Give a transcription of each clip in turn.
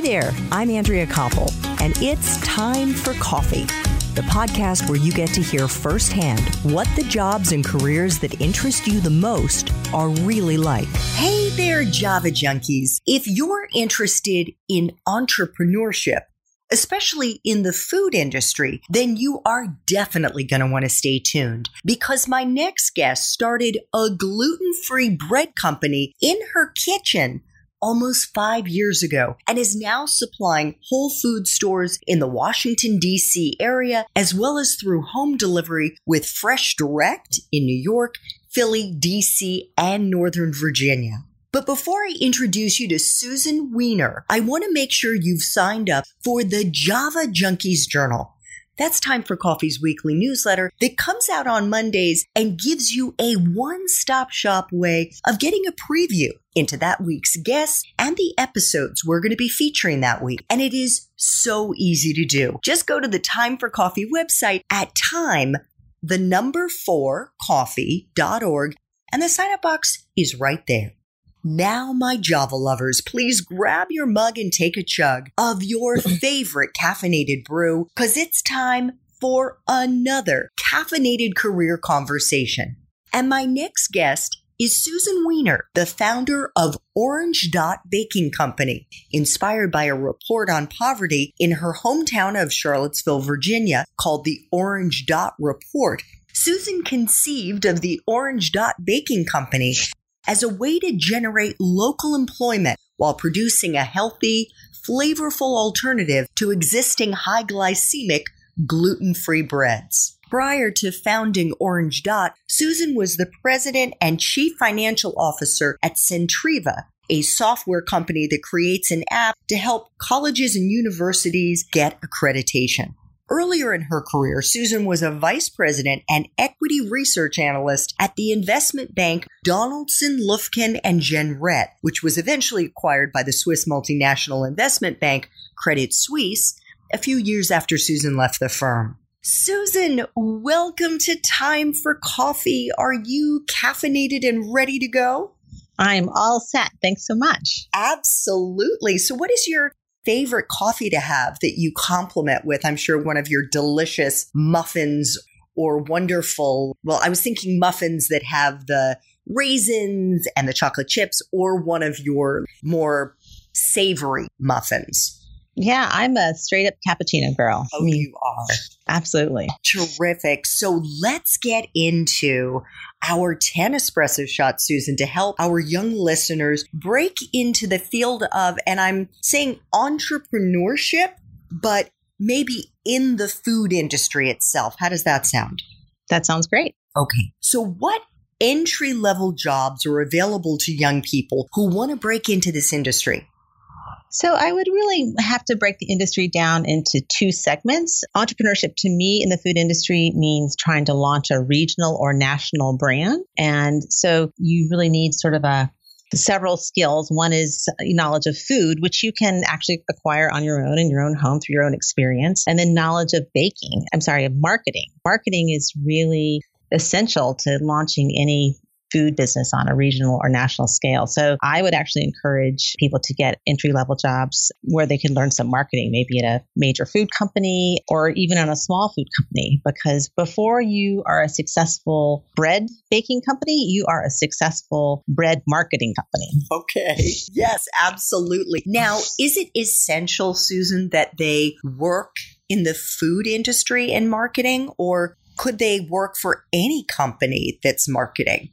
Hi there, I'm Andrea Koppel, and it's time for coffee. The podcast where you get to hear firsthand what the jobs and careers that interest you the most are really like. Hey there, Java junkies. If you're interested in entrepreneurship, especially in the food industry, then you are definitely going to want to stay tuned because my next guest started a gluten free bread company in her kitchen almost five years ago and is now supplying Whole Food stores in the Washington, D.C. area, as well as through home delivery with Fresh Direct in New York, Philly, D.C., and Northern Virginia. But before I introduce you to Susan Weiner, I want to make sure you've signed up for the Java Junkies Journal. That's Time for Coffee's weekly newsletter that comes out on Mondays and gives you a one stop shop way of getting a preview into that week's guests and the episodes we're going to be featuring that week. And it is so easy to do. Just go to the Time for Coffee website at time, the number four coffee.org, and the sign up box is right there. Now, my Java lovers, please grab your mug and take a chug of your favorite caffeinated brew because it's time for another caffeinated career conversation. And my next guest is Susan Weiner, the founder of Orange Dot Baking Company, inspired by a report on poverty in her hometown of Charlottesville, Virginia, called the Orange Dot Report. Susan conceived of the Orange Dot Baking Company as a way to generate local employment while producing a healthy, flavorful alternative to existing high glycemic gluten free breads. Prior to founding Orange Dot, Susan was the president and chief financial officer at Centriva, a software company that creates an app to help colleges and universities get accreditation. Earlier in her career, Susan was a vice president and equity research analyst at the investment bank Donaldson, Lufkin, and Jenrette, which was eventually acquired by the Swiss multinational investment bank Credit Suisse a few years after Susan left the firm. Susan, welcome to Time for Coffee. Are you caffeinated and ready to go? I'm all set. Thanks so much. Absolutely. So, what is your favorite coffee to have that you complement with, I'm sure, one of your delicious muffins or wonderful, well, I was thinking muffins that have the raisins and the chocolate chips or one of your more savory muffins. Yeah, I'm a straight up cappuccino girl. Oh, you are. Absolutely. Terrific. So let's get into our 10 espresso shots, Susan, to help our young listeners break into the field of, and I'm saying entrepreneurship, but maybe in the food industry itself. How does that sound? That sounds great. Okay. So, what entry level jobs are available to young people who want to break into this industry? So I would really have to break the industry down into two segments. Entrepreneurship to me in the food industry means trying to launch a regional or national brand. And so you really need sort of a several skills. One is knowledge of food, which you can actually acquire on your own in your own home through your own experience. And then knowledge of baking. I'm sorry, of marketing. Marketing is really essential to launching any food business on a regional or national scale. So I would actually encourage people to get entry level jobs where they can learn some marketing, maybe at a major food company or even on a small food company, because before you are a successful bread baking company, you are a successful bread marketing company. Okay. Yes, absolutely. Now, is it essential, Susan, that they work in the food industry in marketing or could they work for any company that's marketing?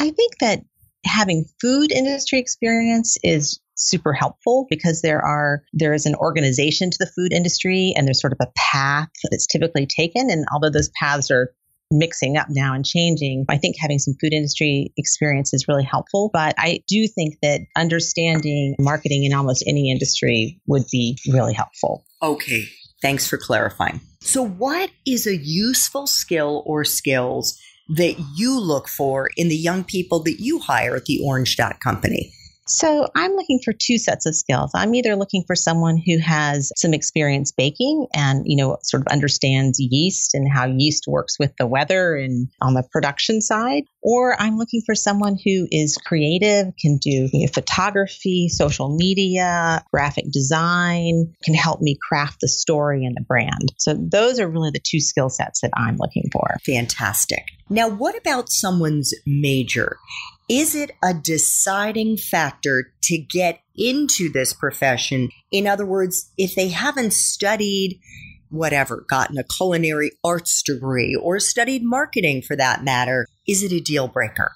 I think that having food industry experience is super helpful because there are there is an organization to the food industry and there's sort of a path that's typically taken. And although those paths are mixing up now and changing i think having some food industry experience is really helpful. But i do think that understanding marketing in almost any industry would be really helpful. Okay. Thanks for clarifying. So what is a useful skill or skills that you look for in the young people that you hire at the Orange Dot Company? So I'm looking for two sets of skills. I'm either looking for someone who has some experience baking and, you know, sort of understands yeast and how yeast works with the weather and on the production side, or I'm looking for someone who is creative, can do you know, photography, social media, graphic design, can help me craft the story and the brand. So those are really the two skill sets that I'm looking for. Fantastic. Now, what about someone's major? Is it a deciding factor to get into this profession? In other words, if they haven't studied whatever, gotten a culinary arts degree or studied marketing for that matter, is it a deal breaker?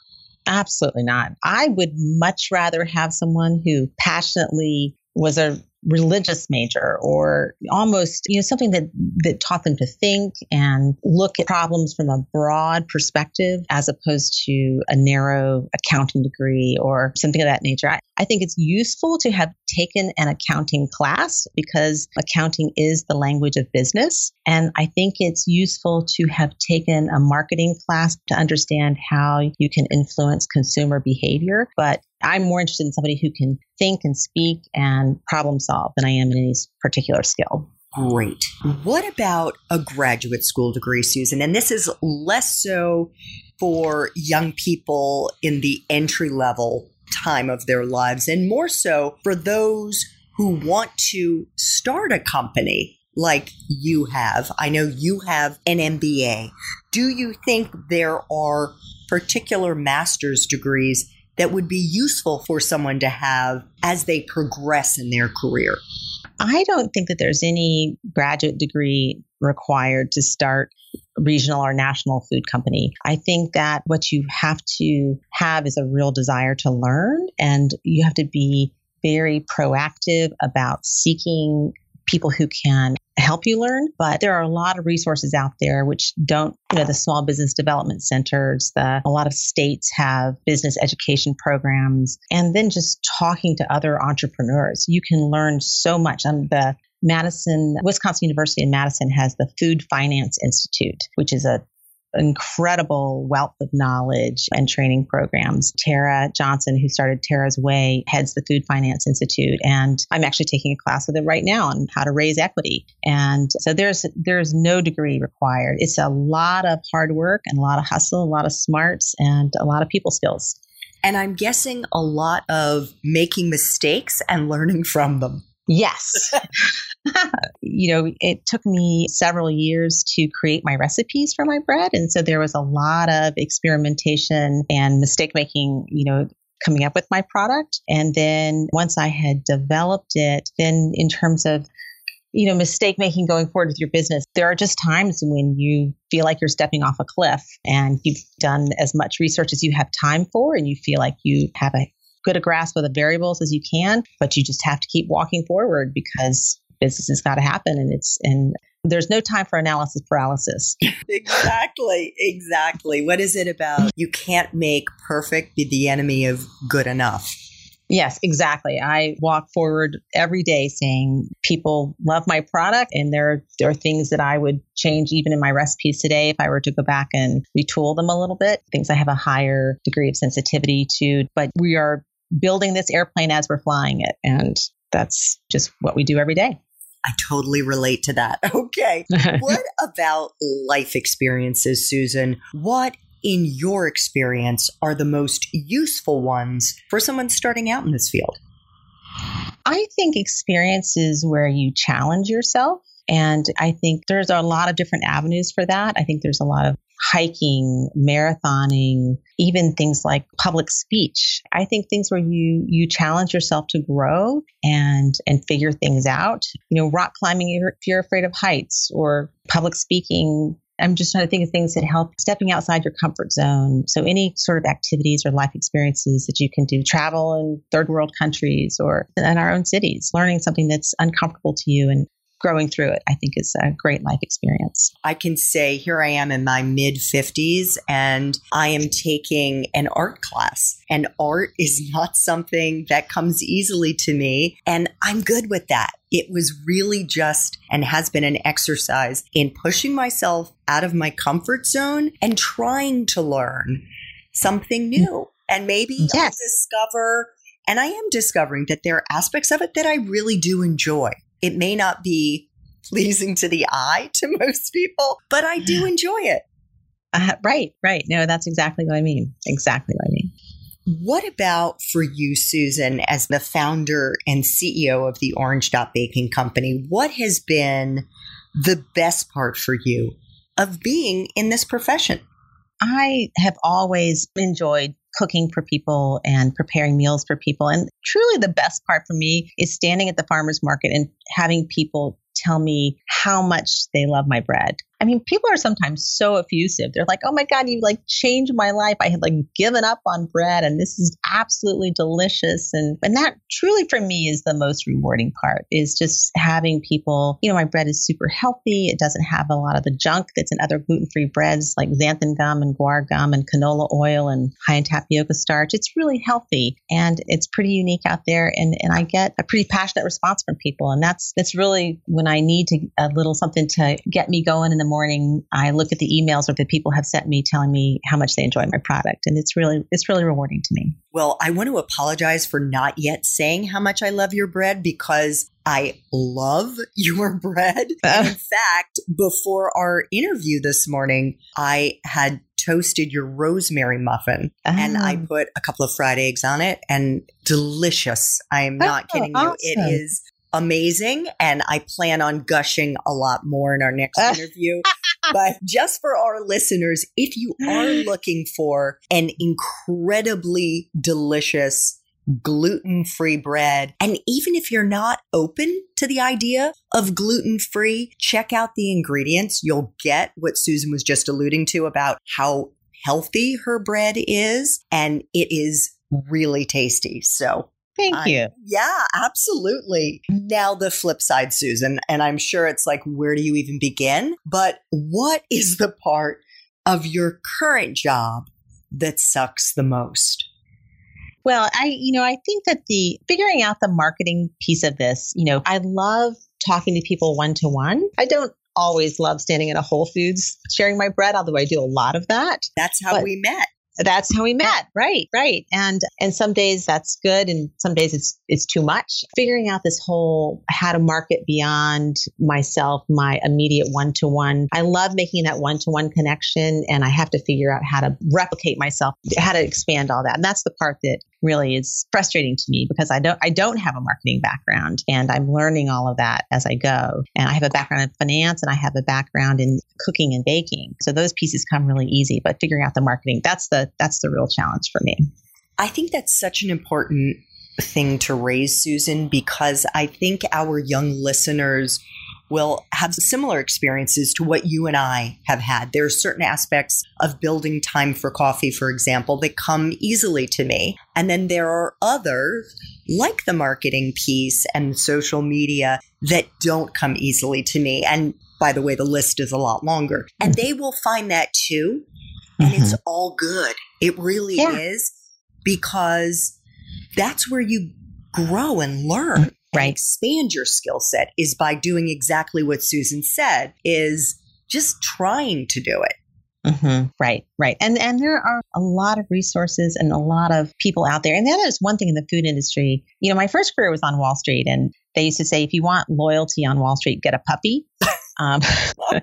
Absolutely not. I would much rather have someone who passionately was a religious major or almost you know something that that taught them to think and look at problems from a broad perspective as opposed to a narrow accounting degree or something of that nature. I, I think it's useful to have taken an accounting class because accounting is the language of business. And i think it's useful to have taken a marketing class to understand how you can influence consumer behavior. But I'm more interested in somebody who can think and speak and problem solve than I am in any particular skill. Great. What about a graduate school degree, Susan? And this is less so for young people in the entry level time of their lives and more so for those who want to start a company like you have. I know you have an MBA. Do you think there are particular master's degrees that would be useful for someone to have as they progress in their career? I don't think that there's any graduate degree required to start a regional or national food company. I think that what you have to have is a real desire to learn and you have to be very proactive about seeking people who can help you learn. But there are a lot of resources out there which don't, you know, the small business development centers, the, a lot of states have business education programs, and then just talking to other entrepreneurs. You can learn so much. Um, the Madison, Wisconsin University in Madison has the Food Finance Institute, which is a incredible wealth of knowledge and training programs. Tera Johnson, who started tera's whey, heads the Food Finance Institute, and I'm actually taking a class with it right now on how to raise equity. And so there's there's no degree required. It's a lot of hard work and a lot of hustle, a lot of smarts, and a lot of people skills. And I'm guessing a lot of making mistakes and learning from them. Yes. you know, it took me several years to create my recipes for my bread. And so there was a lot of experimentation and mistake making, you know, coming up with my product. And then once I had developed it, then in terms of you know, mistake making going forward with your business. There are just times when you feel like you're stepping off a cliff and you've done as much research as you have time for, and you feel like you have a good a grasp of the variables as you can, but you just have to keep walking forward because business has got to happen and it's and there's no time for analysis paralysis. exactly. Exactly. What is it about? You can't make perfect be the enemy of good enough. Yes, exactly. I walk forward every day saying people love my product and there, there are things that I would change even in my recipes today if I were to go back and retool them a little bit, things I have a higher degree of sensitivity to. But we are building this airplane as we're flying it. And that's just what we do every day. I totally relate to that. Okay. what about life experiences, Susan? What in your experience are the most useful ones for someone starting out in this field? I think experiences where you challenge yourself. And I think there's a lot of different avenues for that. I think there's a lot of hiking, marathoning, even things like public speech. I think things where you you challenge yourself to grow and and figure things out. You know, rock climbing if you're afraid of heights or public speaking I'm just trying to think of things that help stepping outside your comfort zone. So any sort of activities or life experiences that you can do, travel in third world countries or in our own cities, learning something that's uncomfortable to you and growing through it, I think is a great life experience. I can say here I am in my mid 50s and I am taking an art class. And art is not something that comes easily to me. And I'm good with that. It was really just and has been an exercise in pushing myself out of my comfort zone and trying to learn something new. And maybe yes. discover And I am discovering that there are aspects of it that I really do enjoy. It may not be pleasing to the eye to most people, but I do enjoy it. Uh, right, right. No, that's exactly what I mean. Exactly what I mean. What about for you, Susan, as the founder and CEO of the Orange Dot Baking Company? What has been the best part for you of being in this profession? I have always enjoyed cooking for people and preparing meals for people. And truly, the best part for me is standing at the farmer's market and having people tell me how much they love my bread. I mean, people are sometimes so effusive. They're like, oh my God, you like changed my life. I had like given up on bread and this is absolutely delicious. And, and that truly for me is the most rewarding part is just having people, you know, my bread is super healthy. It doesn't have a lot of the junk that's in other gluten free breads like xanthan gum and guar gum and canola oil and high in tapioca starch. It's really healthy and it's pretty unique out there. And, and I get a pretty passionate response from people. And that's, that's really when I need to a little something to get me going in the morning, I look at the emails that people have sent me telling me how much they enjoy my product, and it's really it's really rewarding to me. Well, I want to apologize for not yet saying how much I love your bread because I love your bread. in fact, before our interview this morning, I had toasted your rosemary muffin oh. and I oh. put a couple of fried eggs on it and delicious. I am not oh, kidding awesome. you. It is amazing. And I plan on gushing a lot more in our next interview. but just for our listeners, if you are looking for an incredibly delicious gluten free bread. And even if you're not open to the idea of gluten free, check out the ingredients. You'll get what Susan was just alluding to about how healthy her bread is. And it is really tasty. So Thank you. yeah, absolutely. Now, the flip side, Susan, and I'm sure it's like, where do you even begin? But what is the part of your current job that sucks the most? Well, I, you know, I think that the figuring out the marketing piece of this, you know, I love talking to people one to one. I don't always love standing in a Whole Foods sharing my bread, although I do a lot of that. That's how but, we met that's how we met. Right right. And and some days that's good and some days it's it's too much. Figuring out this whole how to market beyond myself my immediate one-to-one. I love making that one-to-one connection and i have to figure out how to replicate myself how to expand all that. And that's the part that really is frustrating to me because I don't I don't have a marketing background and I'm learning all of that as I go. And I have a background in finance and I have a background in cooking and baking. So those pieces come really easy, but figuring out the marketing that's the that's the real challenge for me. I think that's such an important thing to raise Susan because I think our young listeners will have similar experiences to what you and I have had. There are certain aspects of building time for coffee, for example, that come easily to me. And then there are others, like the marketing piece and social media, that don't come easily to me. And by the way, the list is a lot longer. And they will find that too. And mm-hmm. it's all good. It really yeah. is because that's where you grow and learn right. expand your skill set is by doing exactly what Susan said is just trying to do it. Mm-hmm. Right, right. And and there are a lot of resources and a lot of people out there. And that is one thing in the food industry. You know, my first career was on Wall Street, and they used to say, if you want loyalty on Wall Street, get a puppy. Um,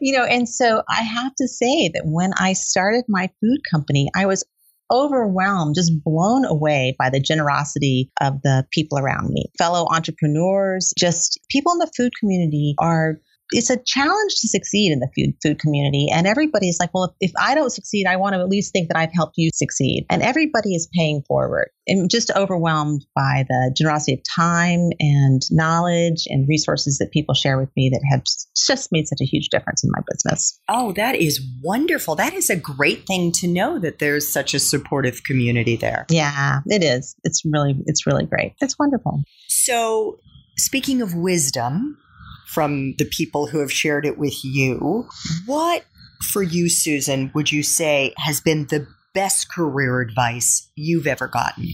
you know, and so I have to say that when I started my food company, I was overwhelmed, just blown away by the generosity of the people around me. Fellow entrepreneurs, just people in the food community are it's a challenge to succeed in the food food community. And everybody's like well if, if, i don't succeed i want to at least think that i've helped you succeed. And everybody is paying forward. And just overwhelmed by the generosity of time and knowledge and resources that people share with me that have just made such a huge difference in my business. Oh that is wonderful. That is a great thing to know that there's such a supportive community there. Yeah it is. It's really it's really great. It's wonderful. So speaking of wisdom from the people who have shared it with you. What, for you, Susan, would you say has been the best career advice you've ever gotten?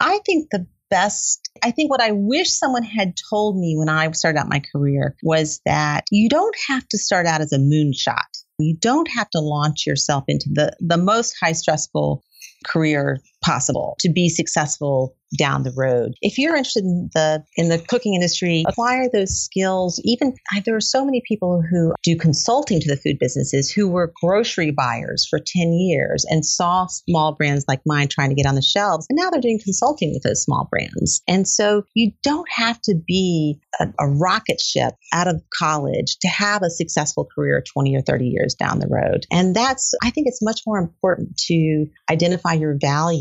I think the best, I think what I wish someone had told me when I started out my career was that you don't have to start out as a moonshot. You don't have to launch yourself into the, the most high stressful career possible to be successful down the road. If you're interested in the in the cooking industry, acquire those skills. Even there are so many people who do consulting to the food businesses who were grocery buyers for 10 years and saw small brands like mine trying to get on the shelves, and now they're doing consulting with those small brands. And so you don't have to be a, a rocket ship out of college to have a successful career 20 or 30 years down the road. And that's I think it's much more important to identify your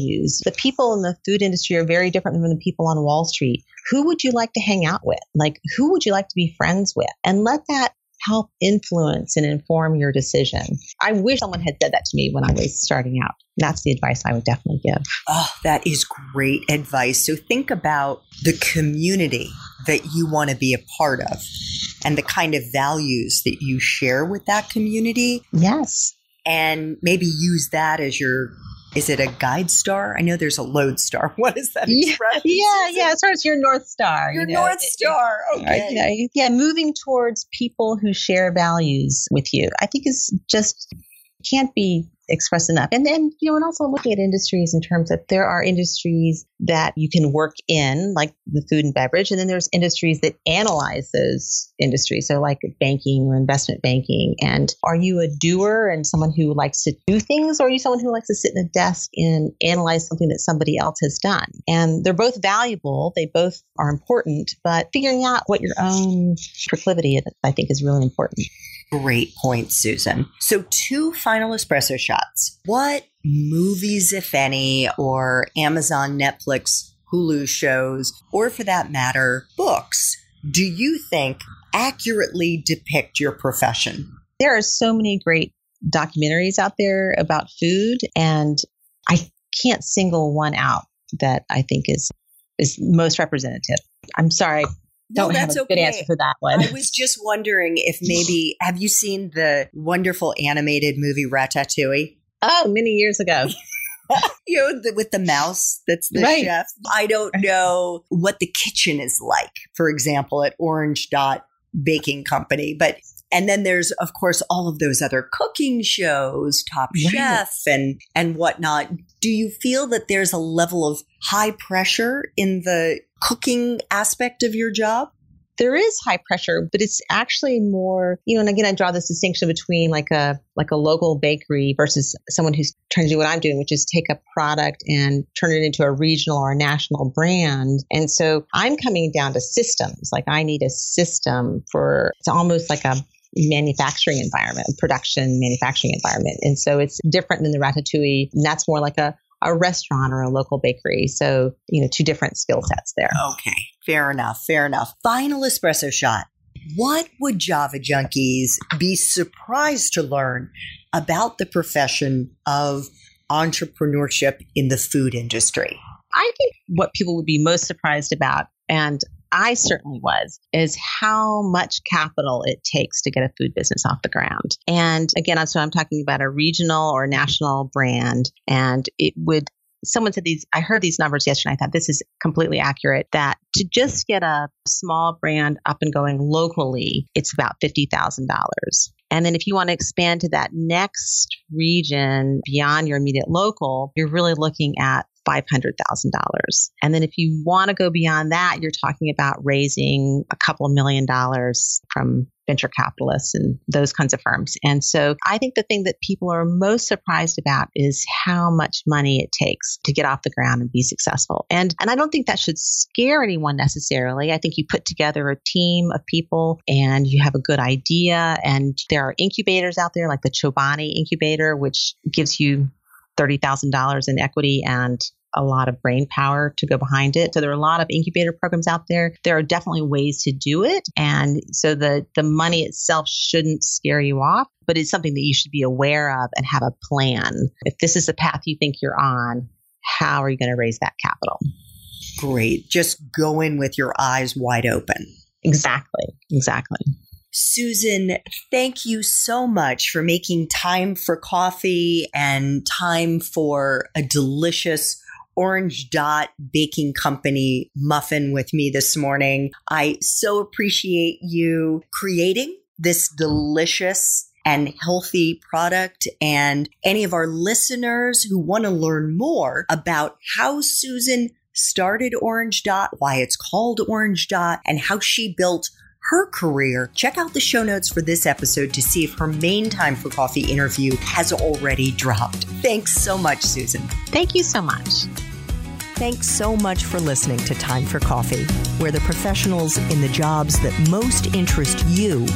values. The people in the food industry are very different from the people on Wall Street. Who would you like to hang out with? Like, who would you like to be friends with? And let that help influence and inform your decision. I wish someone had said that to me when I was starting out. That's the advice I would definitely give. Oh, that is great advice. So think about the community that you want to be a part of and the kind of values that you share with that community. Yes. And maybe use that as your is it a guide star? I know there's a lode star. What is that expression? Yeah, yeah. As far as your North Star. Your you know, North Star. Okay. Yeah, yeah, moving towards people who share values with you, I think is just can't be expressed enough. And then, you know, and also looking at industries in terms of there are industries that you can work in, like the food and beverage, and then there's industries that analyze those industries. So, like banking or investment banking. And are you a doer and someone who likes to do things, or are you someone who likes to sit in a desk and analyze something that somebody else has done? And they're both valuable, they both are important, but figuring out what your own proclivity is, I think, is really important. Great point, Susan. So, two final espresso shots. What movies, if any, or Amazon, Netflix, Hulu shows, or for that matter, books, do you think accurately depict your profession? There are so many great documentaries out there about food, and I can't single one out that I think is is most representative. I'm sorry, no, a okay. good answer for that one. I was just wondering if maybe have you seen the wonderful animated movie Ratatouille? Oh, many years ago. you know, the, with the mouse that's the right. chef. I don't know what the kitchen is like, for example, at Orange Dot Baking Company, but and then there's of course all of those other cooking shows, Top right. Chef and and whatnot. Do you feel that there's a level of high pressure in the cooking aspect of your job? there is high pressure, but it's actually more, you know, and again, I draw this distinction between like a, like a local bakery versus someone who's trying to do what I'm doing, which is take a product and turn it into a regional or a national brand. And so I'm coming down to systems. Like I need a system for, it's almost like a manufacturing environment, production manufacturing environment. And so it's different than the ratatouille. And that's more like a, a restaurant or a local bakery. So, you know, two different skill sets there. Okay. Fair enough. Fair enough. Final espresso shot. What would Java junkies be surprised to learn about the profession of entrepreneurship in the food industry? I think what people would be most surprised about, and I certainly was, is how much capital it takes to get a food business off the ground. And again, so I'm talking about a regional or national brand, and it would someone said these i heard these numbers yesterday i thought this is completely accurate that to just get a small brand up and going locally it's about $50000 and then if you want to expand to that next region beyond your immediate local you're really looking at $500,000. And then if you want to go beyond that, you're talking about raising a couple million dollars from venture capitalists and those kinds of firms. And so I think the thing that people are most surprised about is how much money it takes to get off the ground and be successful. And and I don't think that should scare anyone necessarily. I think you put together a team of people and you have a good idea and there are incubators out there like the Chobani incubator which gives you $30,000 in equity and a lot of brain power to go behind it. So there are a lot of incubator programs out there. There are definitely ways to do it. And so the, the money itself shouldn't scare you off, but it's something that you should be aware of and have a plan. If this is the path you think you're on, how are you going to raise that capital? Great. Just go in with your eyes wide open. Exactly. Exactly. Susan, thank you so much for making time for coffee and time for a delicious Orange Dot Baking Company muffin with me this morning. I so appreciate you creating this delicious and healthy product. And any of our listeners who want to learn more about how Susan started Orange Dot, why it's called Orange Dot, and how she built her career, check out the show notes for this episode to see if her main time for coffee interview has already dropped. Thanks so much, Susan. Thank you so much. Thanks so much for listening to Time for Coffee, where the professionals in the jobs that most interest you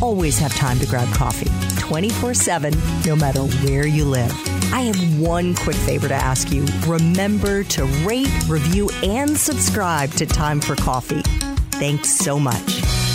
always have time to grab coffee 24 7, no matter where you live. I have one quick favor to ask you. Remember to rate, review, and subscribe to Time for Coffee. Thanks so much.